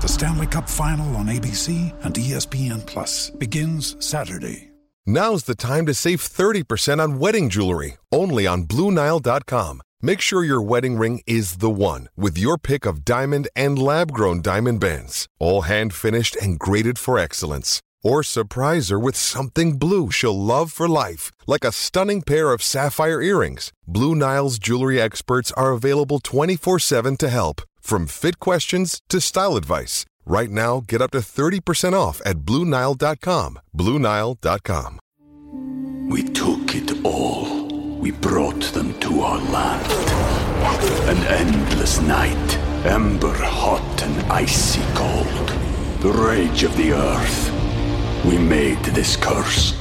The Stanley Cup Final on ABC and ESPN Plus begins Saturday. Now's the time to save 30% on wedding jewelry, only on BlueNile.com. Make sure your wedding ring is the one with your pick of diamond and lab grown diamond bands, all hand finished and graded for excellence. Or surprise her with something blue she'll love for life, like a stunning pair of sapphire earrings. Blue Nile's jewelry experts are available 24 7 to help, from fit questions to style advice. Right now, get up to 30% off at BlueNile.com. BlueNile.com. We took it all. We brought them to our land. An endless night, ember hot and icy cold. The rage of the earth. We made this curse.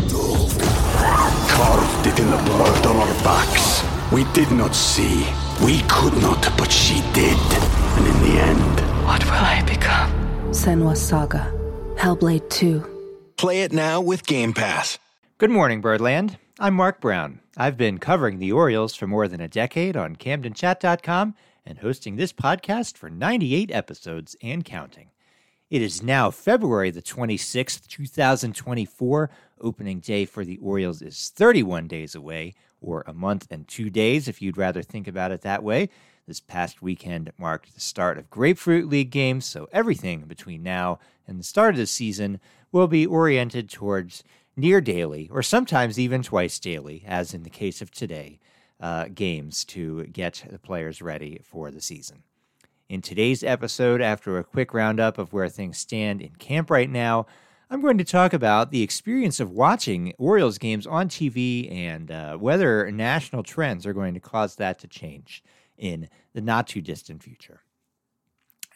Carved it in the blood on our backs. We did not see. We could not, but she did. And in the end, What will I become? Senua Saga. Hellblade 2. Play it now with Game Pass. Good morning, Birdland. I'm Mark Brown. I've been covering the Orioles for more than a decade on CamdenChat.com and hosting this podcast for 98 episodes and counting. It is now February the 26th, 2024. Opening day for the Orioles is 31 days away, or a month and two days if you'd rather think about it that way. This past weekend marked the start of Grapefruit League games, so everything between now and the start of the season will be oriented towards near daily, or sometimes even twice daily, as in the case of today, uh, games to get the players ready for the season. In today's episode, after a quick roundup of where things stand in camp right now, I'm going to talk about the experience of watching Orioles games on TV and uh, whether national trends are going to cause that to change in the not too distant future.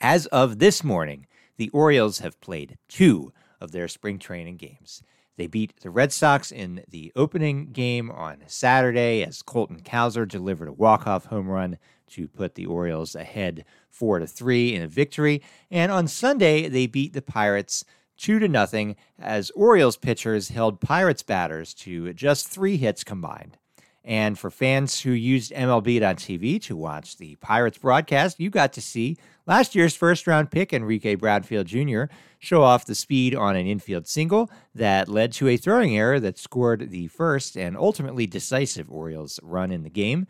As of this morning, the Orioles have played two of their spring training games. They beat the Red Sox in the opening game on Saturday as Colton Cowser delivered a walk-off home run to put the Orioles ahead 4 to 3 in a victory, and on Sunday they beat the Pirates 2 to nothing as Orioles pitchers held Pirates batters to just 3 hits combined. And for fans who used MLB.tv to watch the Pirates broadcast, you got to see last year's first round pick, Enrique Bradfield Jr., show off the speed on an infield single that led to a throwing error that scored the first and ultimately decisive Orioles run in the game.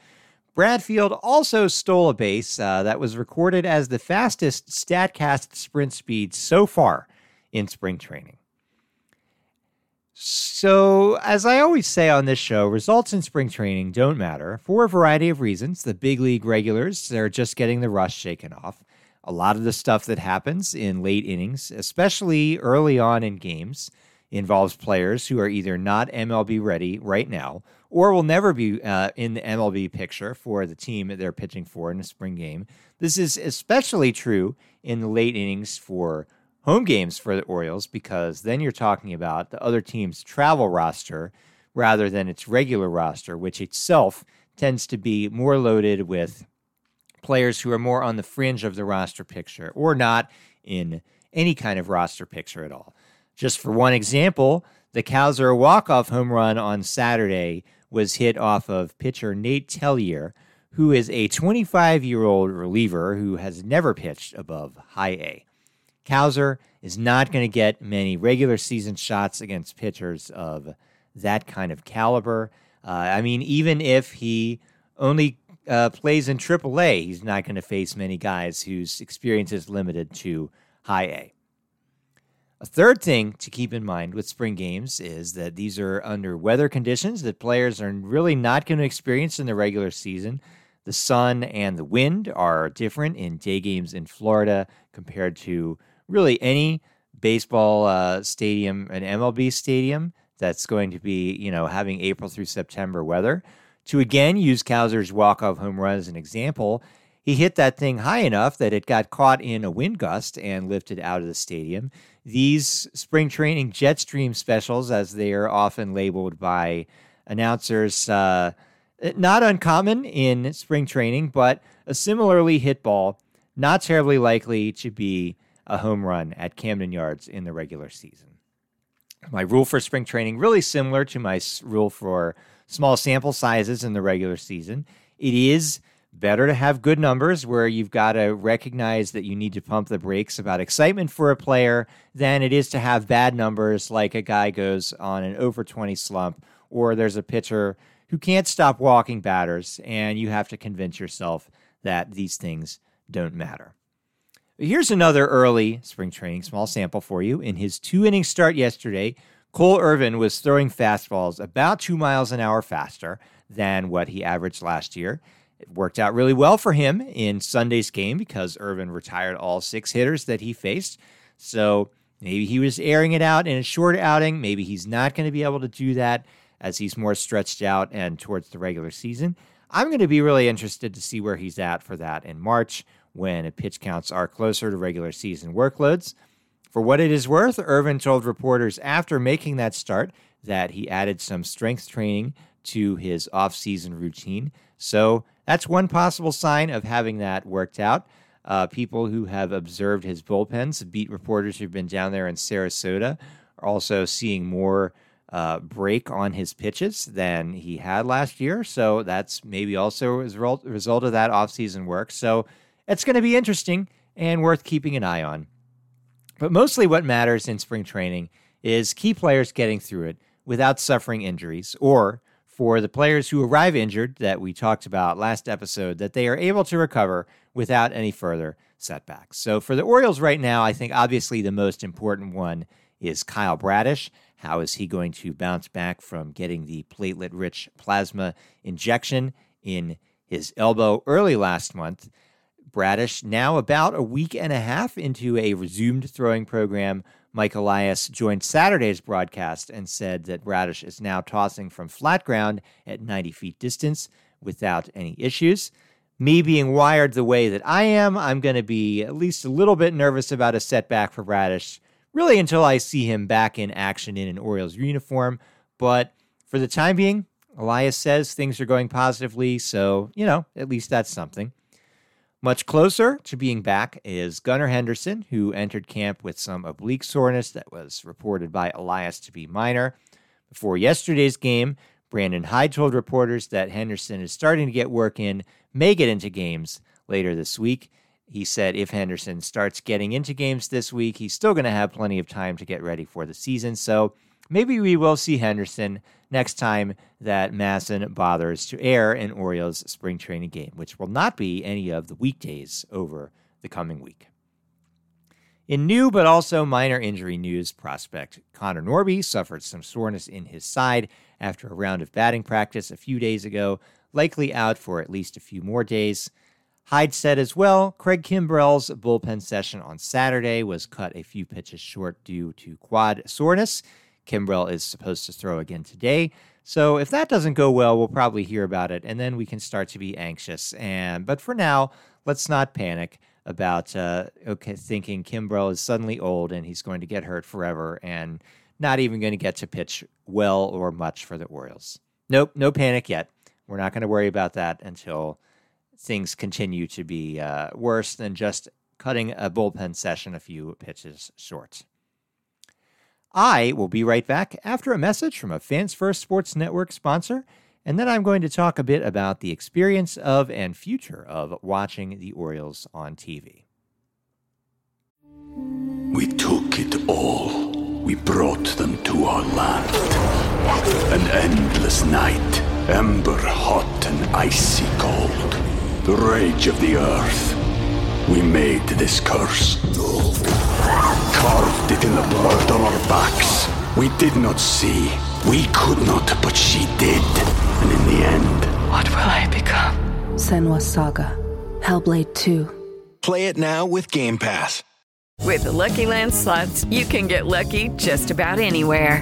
Bradfield also stole a base uh, that was recorded as the fastest StatCast sprint speed so far in spring training. So, as I always say on this show, results in spring training don't matter for a variety of reasons. The big league regulars, they're just getting the rust shaken off. A lot of the stuff that happens in late innings, especially early on in games, involves players who are either not MLB ready right now or will never be uh, in the MLB picture for the team that they're pitching for in a spring game. This is especially true in the late innings for home games for the Orioles because then you're talking about the other team's travel roster rather than its regular roster, which itself tends to be more loaded with players who are more on the fringe of the roster picture or not in any kind of roster picture at all. Just for one example, the Cowser walk-off home run on Saturday was hit off of pitcher Nate Tellier, who is a 25-year-old reliever who has never pitched above high A. Cowser is not going to get many regular season shots against pitchers of that kind of caliber. Uh, I mean, even if he only uh, plays in AAA, he's not going to face many guys whose experience is limited to high A. A third thing to keep in mind with spring games is that these are under weather conditions that players are really not going to experience in the regular season. The sun and the wind are different in day games in Florida compared to really any baseball uh, stadium, an MLB stadium that's going to be, you know, having April through September weather. To again use Cowser's walk-off home run as an example, he hit that thing high enough that it got caught in a wind gust and lifted out of the stadium. These spring training jet stream specials, as they are often labeled by announcers, uh, not uncommon in spring training, but a similarly hit ball, not terribly likely to be a home run at Camden Yards in the regular season. My rule for spring training really similar to my rule for small sample sizes in the regular season. It is better to have good numbers where you've got to recognize that you need to pump the brakes about excitement for a player than it is to have bad numbers like a guy goes on an over 20 slump or there's a pitcher who can't stop walking batters and you have to convince yourself that these things don't matter. Here's another early spring training small sample for you. In his two inning start yesterday, Cole Irvin was throwing fastballs about two miles an hour faster than what he averaged last year. It worked out really well for him in Sunday's game because Irvin retired all six hitters that he faced. So maybe he was airing it out in a short outing. Maybe he's not going to be able to do that as he's more stretched out and towards the regular season. I'm going to be really interested to see where he's at for that in March when pitch counts are closer to regular season workloads. For what it is worth, Irvin told reporters after making that start that he added some strength training to his offseason routine. So that's one possible sign of having that worked out. Uh, people who have observed his bullpens, beat reporters who've been down there in Sarasota, are also seeing more uh, break on his pitches than he had last year. So that's maybe also a result, result of that offseason work. So it's going to be interesting and worth keeping an eye on. But mostly what matters in spring training is key players getting through it without suffering injuries or for the players who arrive injured that we talked about last episode that they are able to recover without any further setbacks. So for the Orioles right now, I think obviously the most important one is Kyle Bradish. How is he going to bounce back from getting the platelet rich plasma injection in his elbow early last month? Bradish now about a week and a half into a resumed throwing program Mike Elias joined Saturday's broadcast and said that Bradish is now tossing from flat ground at 90 feet distance without any issues. Me being wired the way that I am, I'm going to be at least a little bit nervous about a setback for Bradish, really until I see him back in action in an Orioles uniform. But for the time being, Elias says things are going positively, so, you know, at least that's something. Much closer to being back is Gunnar Henderson, who entered camp with some oblique soreness that was reported by Elias to be minor. Before yesterday's game, Brandon Hyde told reporters that Henderson is starting to get work in, may get into games later this week. He said if Henderson starts getting into games this week, he's still going to have plenty of time to get ready for the season. So maybe we will see Henderson next time that MASN bothers to air an Orioles spring training game, which will not be any of the weekdays over the coming week. In new but also minor injury news, prospect Connor Norby suffered some soreness in his side after a round of batting practice a few days ago, likely out for at least a few more days. Hyde said as well, Craig Kimbrel's bullpen session on Saturday was cut a few pitches short due to quad soreness. Kimbrel is supposed to throw again today. So if that doesn't go well, we'll probably hear about it, and then we can start to be anxious. And but for now, let's not panic about uh, okay thinking Kimbrel is suddenly old and he's going to get hurt forever and not even going to get to pitch well or much for the Orioles. Nope, no panic yet. We're not going to worry about that until things continue to be uh, worse than just cutting a bullpen session a few pitches short. I will be right back after a message from a Fans First Sports Network sponsor, and then I'm going to talk a bit about the experience of and future of watching the Orioles on TV. We took it all. We brought them to our land. An endless night, ember hot and icy cold. The rage of the earth. We made this curse. Carved it in the blood on our backs. We did not see. We could not, but she did. And in the end, What will I become? Senua Saga. Hellblade 2. Play it now with Game Pass. With the Lucky Land slots, you can get lucky just about anywhere.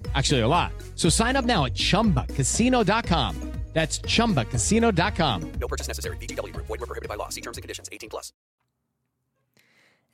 Actually, a lot. So sign up now at chumbacasino.com. That's chumbacasino.com. No purchase necessary. VGW Group. Void where prohibited by law. See terms and conditions. 18 plus.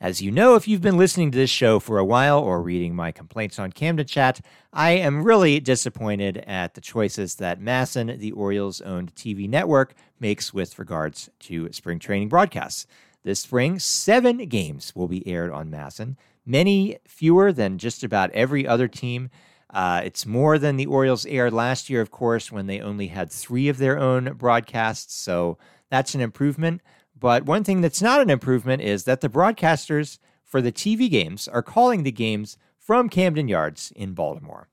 As you know, if you've been listening to this show for a while or reading my complaints on Camden Chat, I am really disappointed at the choices that MASN, the Orioles owned TV network, makes with regards to spring training broadcasts. This spring, seven games will be aired on MASN, many fewer than just about every other team. Uh, it's more than the Orioles aired last year, of course, when they only had three of their own broadcasts. So that's an improvement. But one thing that's not an improvement is that the broadcasters for the TV games are calling the games from Camden Yards in Baltimore.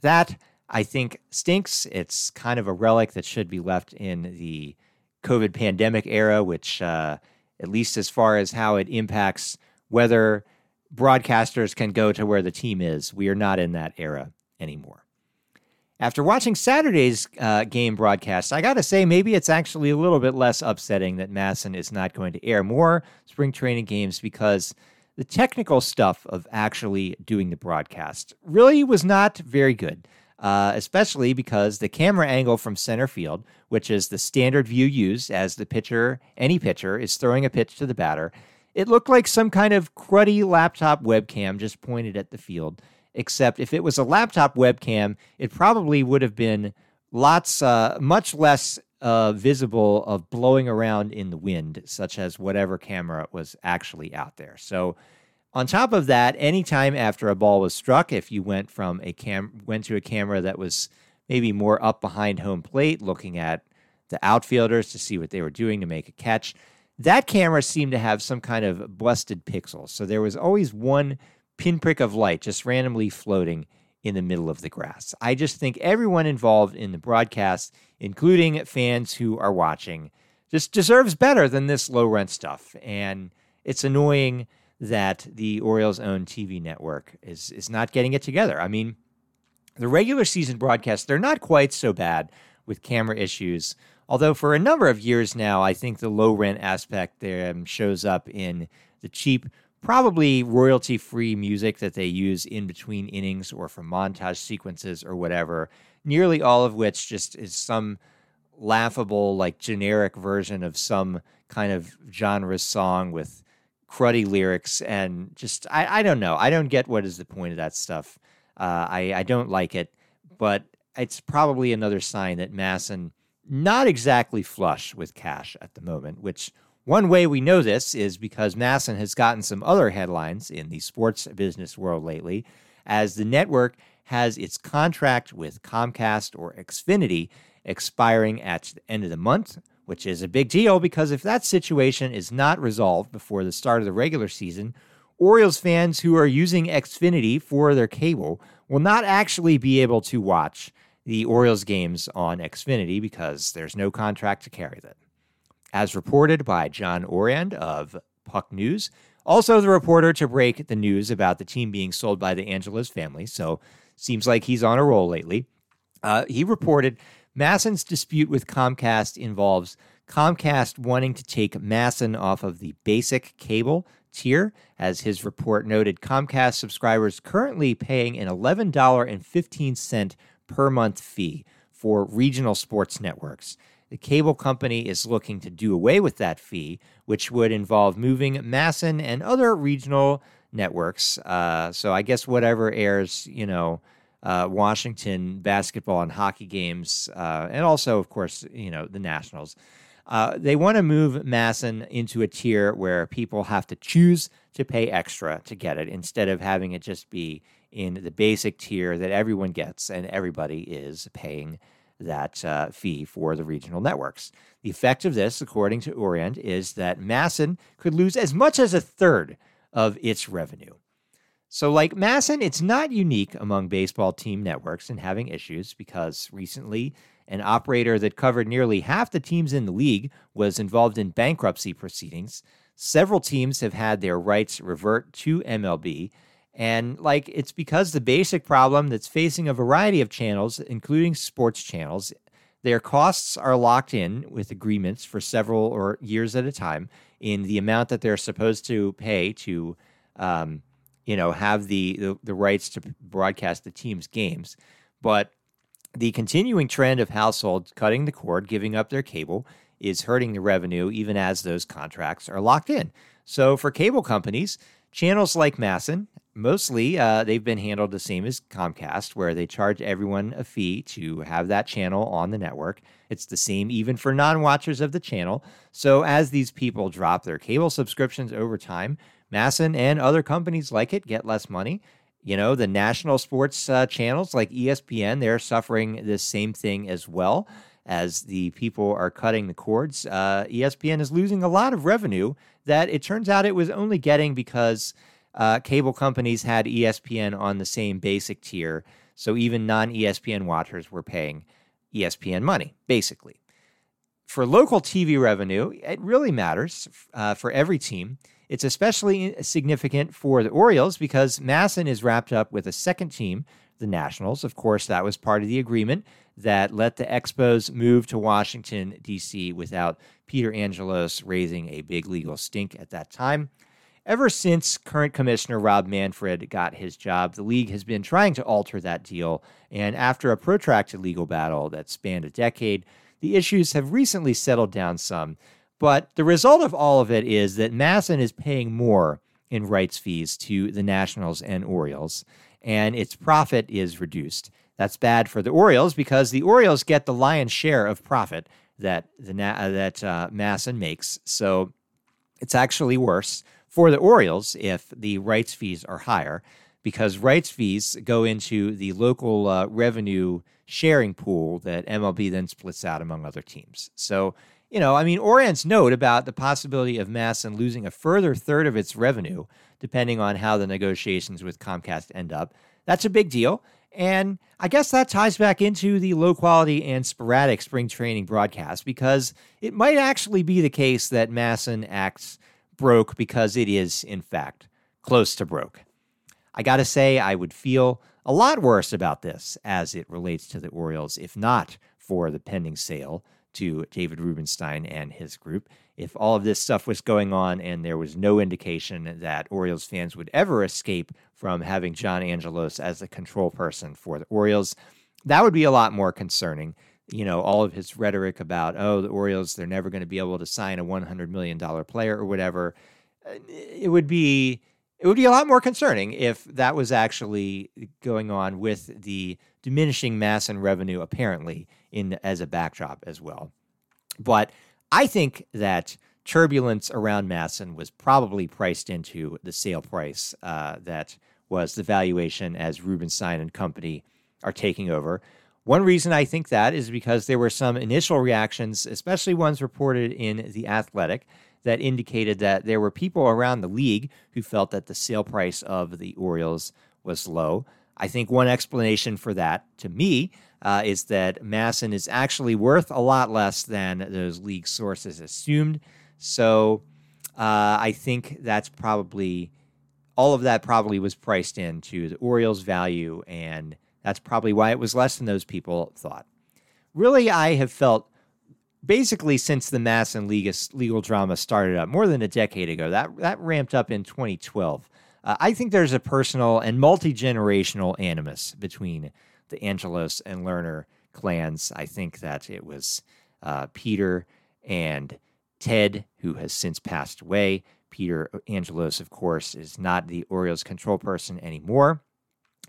That, I think, stinks. It's kind of a relic that should be left in the COVID pandemic era, which, uh, at least as far as how it impacts whether broadcasters can go to where the team is. We are not in that era anymore. After watching Saturday's uh, game broadcast, I got to say, maybe it's actually a little bit less upsetting that MASN is not going to air more spring training games because the technical stuff of actually doing the broadcast really was not very good, uh, especially because the camera angle from center field, which is the standard view used as the pitcher, any pitcher, is throwing a pitch to the batter, it looked like some kind of cruddy laptop webcam just pointed at the field. Except if it was a laptop webcam, it probably would have been lots, uh, much less uh, visible of blowing around in the wind, such as whatever camera was actually out there. So, on top of that, anytime after a ball was struck, if you went from a cam went to a camera that was maybe more up behind home plate, looking at the outfielders to see what they were doing to make a catch, that camera seemed to have some kind of busted pixel. So there was always one pinprick of light just randomly floating in the middle of the grass. I just think everyone involved in the broadcast, including fans who are watching, just deserves better than this low rent stuff. And it's annoying that the Orioles own TV network is is not getting it together. I mean, the regular season broadcasts, they're not quite so bad with camera issues Although for a number of years now, I think the low rent aspect there um, shows up in the cheap, probably royalty free music that they use in between innings or for montage sequences or whatever, nearly all of which just is some laughable, like generic version of some kind of genre song with cruddy lyrics and just, I, I don't know. I don't get what is the point of that stuff. Uh, I, I don't like it, but it's probably another sign that MASN not exactly flush with cash at the moment, which one way we know this is because MASN has gotten some other headlines in the sports business world lately, as the network has its contract with Comcast or Xfinity expiring at the end of the month, which is a big deal because if that situation is not resolved before the start of the regular season, Orioles fans who are using Xfinity for their cable will not actually be able to watch the Orioles games on Xfinity because there's no contract to carry them. as reported by John Ourand of Puck News. Also, the reporter to break the news about the team being sold by the Angelos family. So, seems like he's on a roll lately. Uh, he reported MASN's dispute with Comcast involves Comcast wanting to take MASN off of the basic cable tier. As his report noted, Comcast subscribers currently paying an $11.15 per month fee for regional sports networks. The cable company is looking to do away with that fee, which would involve moving MASN and other regional networks. Uh, so I guess whatever airs, you know, uh, Washington basketball and hockey games, uh, and also, of course, you know, the Nationals. Uh, they want to move MASN into a tier where people have to choose to pay extra to get it instead of having it just be in the basic tier that everyone gets and everybody is paying that uh, fee for the regional networks. The effect of this, according to Ourand, is that MASN could lose as much as a third of its revenue. So, like MASN, it's not unique among baseball team networks in having issues because recently an operator that covered nearly half the teams in the league was involved in bankruptcy proceedings. Several teams have had their rights revert to MLB. And like it's because the basic problem that's facing a variety of channels, including sports channels, their costs are locked in with agreements for several or years at a time in the amount that they're supposed to pay to um, you know, have the, the, the rights to broadcast the team's games. But the continuing trend of households cutting the cord, giving up their cable, is hurting the revenue even as those contracts are locked in. So for cable companies, channels like MASN, mostly uh, they've been handled the same as Comcast, where they charge everyone a fee to have that channel on the network. It's the same even for non watchers of the channel. So as these people drop their cable subscriptions over time, MASN and other companies like it get less money. You know, the national sports uh, channels like ESPN, they're suffering the same thing as well. As the people are cutting the cords, uh, ESPN is losing a lot of revenue that it turns out it was only getting because uh, cable companies had ESPN on the same basic tier. So even non ESPN watchers were paying ESPN money, basically. For local TV revenue, it really matters uh, for every team. It's especially significant for the Orioles because MASN is wrapped up with a second team, the Nationals. Of course, that was part of the agreement that let the Expos move to Washington, D.C. without Peter Angelos raising a big legal stink at that time. Ever since current commissioner Rob Manfred got his job, the league has been trying to alter that deal. And after a protracted legal battle that spanned a decade, the issues have recently settled down some. But the result of all of it is that MASN is paying more in rights fees to the Nationals and Orioles, and its profit is reduced. That's bad for the Orioles because the Orioles get the lion's share of profit that the uh, that uh, MASN makes. So it's actually worse for the Orioles if the rights fees are higher because rights fees go into the local uh, revenue sharing pool that MLB then splits out among other teams. So you know, I mean, Ourand's note about the possibility of MASN losing a further third of its revenue, depending on how the negotiations with Comcast end up, that's a big deal. And I guess that ties back into the low quality and sporadic spring training broadcast because it might actually be the case that MASN acts broke because it is, in fact, close to broke. I got to say, I would feel a lot worse about this as it relates to the Orioles if not for the pending sale to David Rubenstein and his group. If all of this stuff was going on and there was no indication that Orioles fans would ever escape from having John Angelos as the control person for the Orioles, that would be a lot more concerning. You know, all of his rhetoric about, oh, the Orioles, they're never going to be able to sign a $100 million player or whatever. Uh, it would be it would be a lot more concerning if that was actually going on with the diminishing MASN revenue apparently in as a backdrop as well. But I think that turbulence around MASN was probably priced into the sale price uh, that was the valuation as Rubenstein and company are taking over. One reason I think that is because there were some initial reactions, especially ones reported in The Athletic, that indicated that there were people around the league who felt that the sale price of the Orioles was low. I think one explanation for that, to me, uh, is that MASN is actually worth a lot less than those league sources assumed. So uh, I think that's probably all of that probably was priced into the Orioles' value, and that's probably why it was less than those people thought. Really, I have felt basically since the MASN legal, legal drama started up more than a decade ago. That that ramped up in 2012. Uh, I think there's a personal and multi generational animus between the Angelos and Lerner clans. I think that it was uh, Peter and Ted, who has since passed away. Peter Angelos, of course, is not the Orioles control person anymore,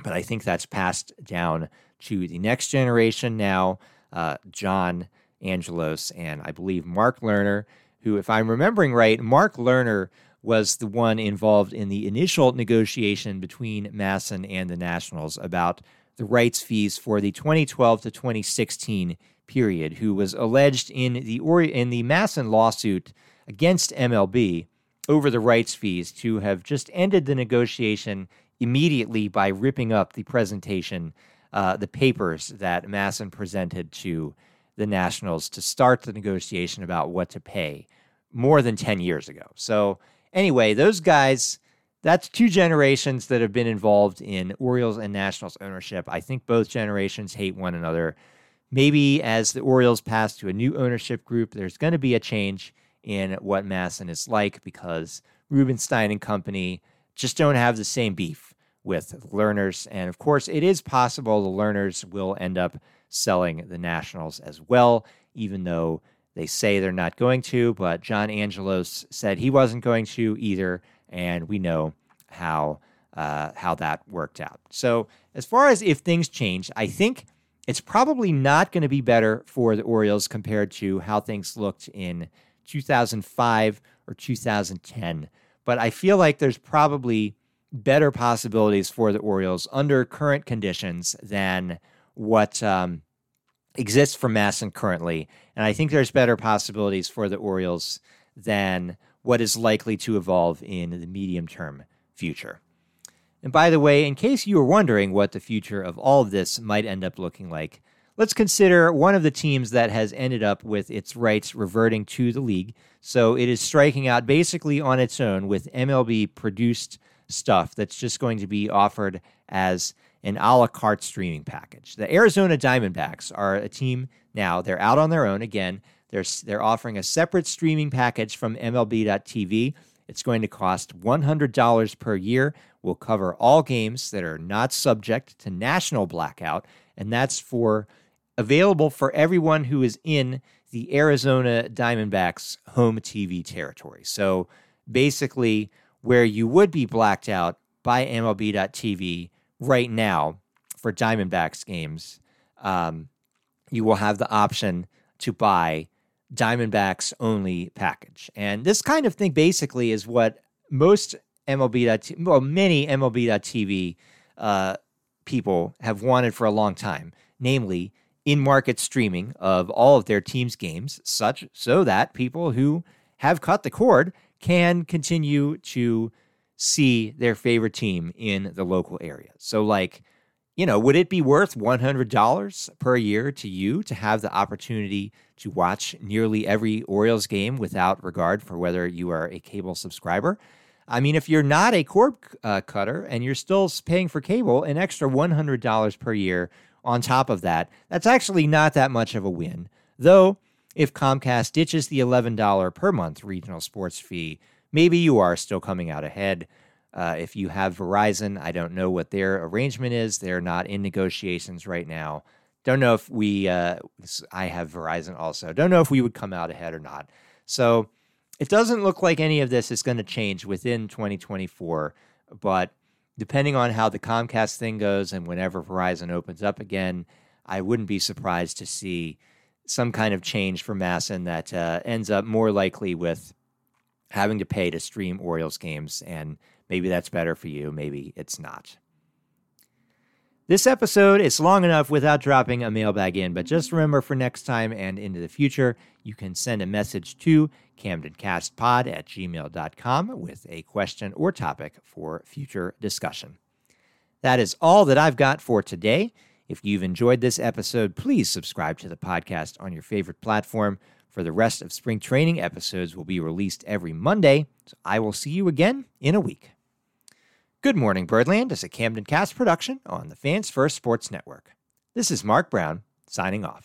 but I think that's passed down to the next generation now. Uh, John Angelos and I believe Mark Lerner, who, if I'm remembering right, Mark Lerner was the one involved in the initial negotiation between MASN and the Nationals about the rights fees for the 2012 to 2016 period, who was alleged in the in the MASN lawsuit against MLB over the rights fees to have just ended the negotiation immediately by ripping up the presentation, uh, the papers that MASN presented to the Nationals to start the negotiation about what to pay more than 10 years ago. So, anyway, those guys, that's two generations that have been involved in Orioles and Nationals ownership. I think both generations hate one another. Maybe as the Orioles pass to a new ownership group, there's going to be a change in what MASN is like because Rubenstein and company just don't have the same beef with Lerners. And of course, it is possible the Lerners will end up selling the Nationals as well, even though they say they're not going to. But John Angelos said he wasn't going to either, and we know how uh, how that worked out. So as far as if things change, I think it's probably not going to be better for the Orioles compared to how things looked in 2005 or 2010. But I feel like there's probably better possibilities for the Orioles under current conditions than what um, exists for MASN currently. And I think there's better possibilities for the Orioles than what is likely to evolve in the medium term future. And by the way, in case you were wondering what the future of all of this might end up looking like, let's consider one of the teams that has ended up with its rights reverting to the league. So it is striking out basically on its own with MLB produced stuff that's just going to be offered as an a la carte streaming package. The Arizona Diamondbacks are a team now. They're out on their own again. They're, they're offering a separate streaming package from MLB.tv. It's going to cost $100 per year. We'll cover all games that are not subject to national blackout, and that's for available for everyone who is in the Arizona Diamondbacks home TV territory. So basically, where you would be blacked out by MLB.tv right now for Diamondbacks games, um, you will have the option to buy Diamondbacks only package. And this kind of thing basically is what most MLB.tv, well, many MLB.tv uh, people have wanted for a long time, namely in market streaming of all of their team's games, such so that people who have cut the cord can continue to see their favorite team in the local area. So, like, you know, would it be worth $100 per year to you to have the opportunity to watch nearly every Orioles game without regard for whether you are a cable subscriber? I mean, if you're not a cord uh, cutter and you're still paying for cable, an extra $100 per year on top of that, that's actually not that much of a win. Though, if Comcast ditches the $11 per month regional sports fee, maybe you are still coming out ahead. Uh, if you have Verizon, I don't know what their arrangement is. They're not in negotiations right now. Don't know if we, uh, I have Verizon also. Don't know if we would come out ahead or not. So it doesn't look like any of this is going to change within 2024. But depending on how the Comcast thing goes and whenever Verizon opens up again, I wouldn't be surprised to see some kind of change for MASN that uh, ends up more likely with having to pay to stream Orioles games. And maybe that's better for you, maybe it's not. This episode is long enough without dropping a mailbag in, but just remember for next time and into the future, you can send a message to camdencastpod at gmail.com with a question or topic for future discussion. That is all that I've got for today. If you've enjoyed this episode, please subscribe to the podcast on your favorite platform. For the rest of spring training, episodes will be released every Monday. So I will see you again in a week. Good Morning Birdland is a Camden Cast production on the Fans First Sports Network. This is Mark Brown signing off.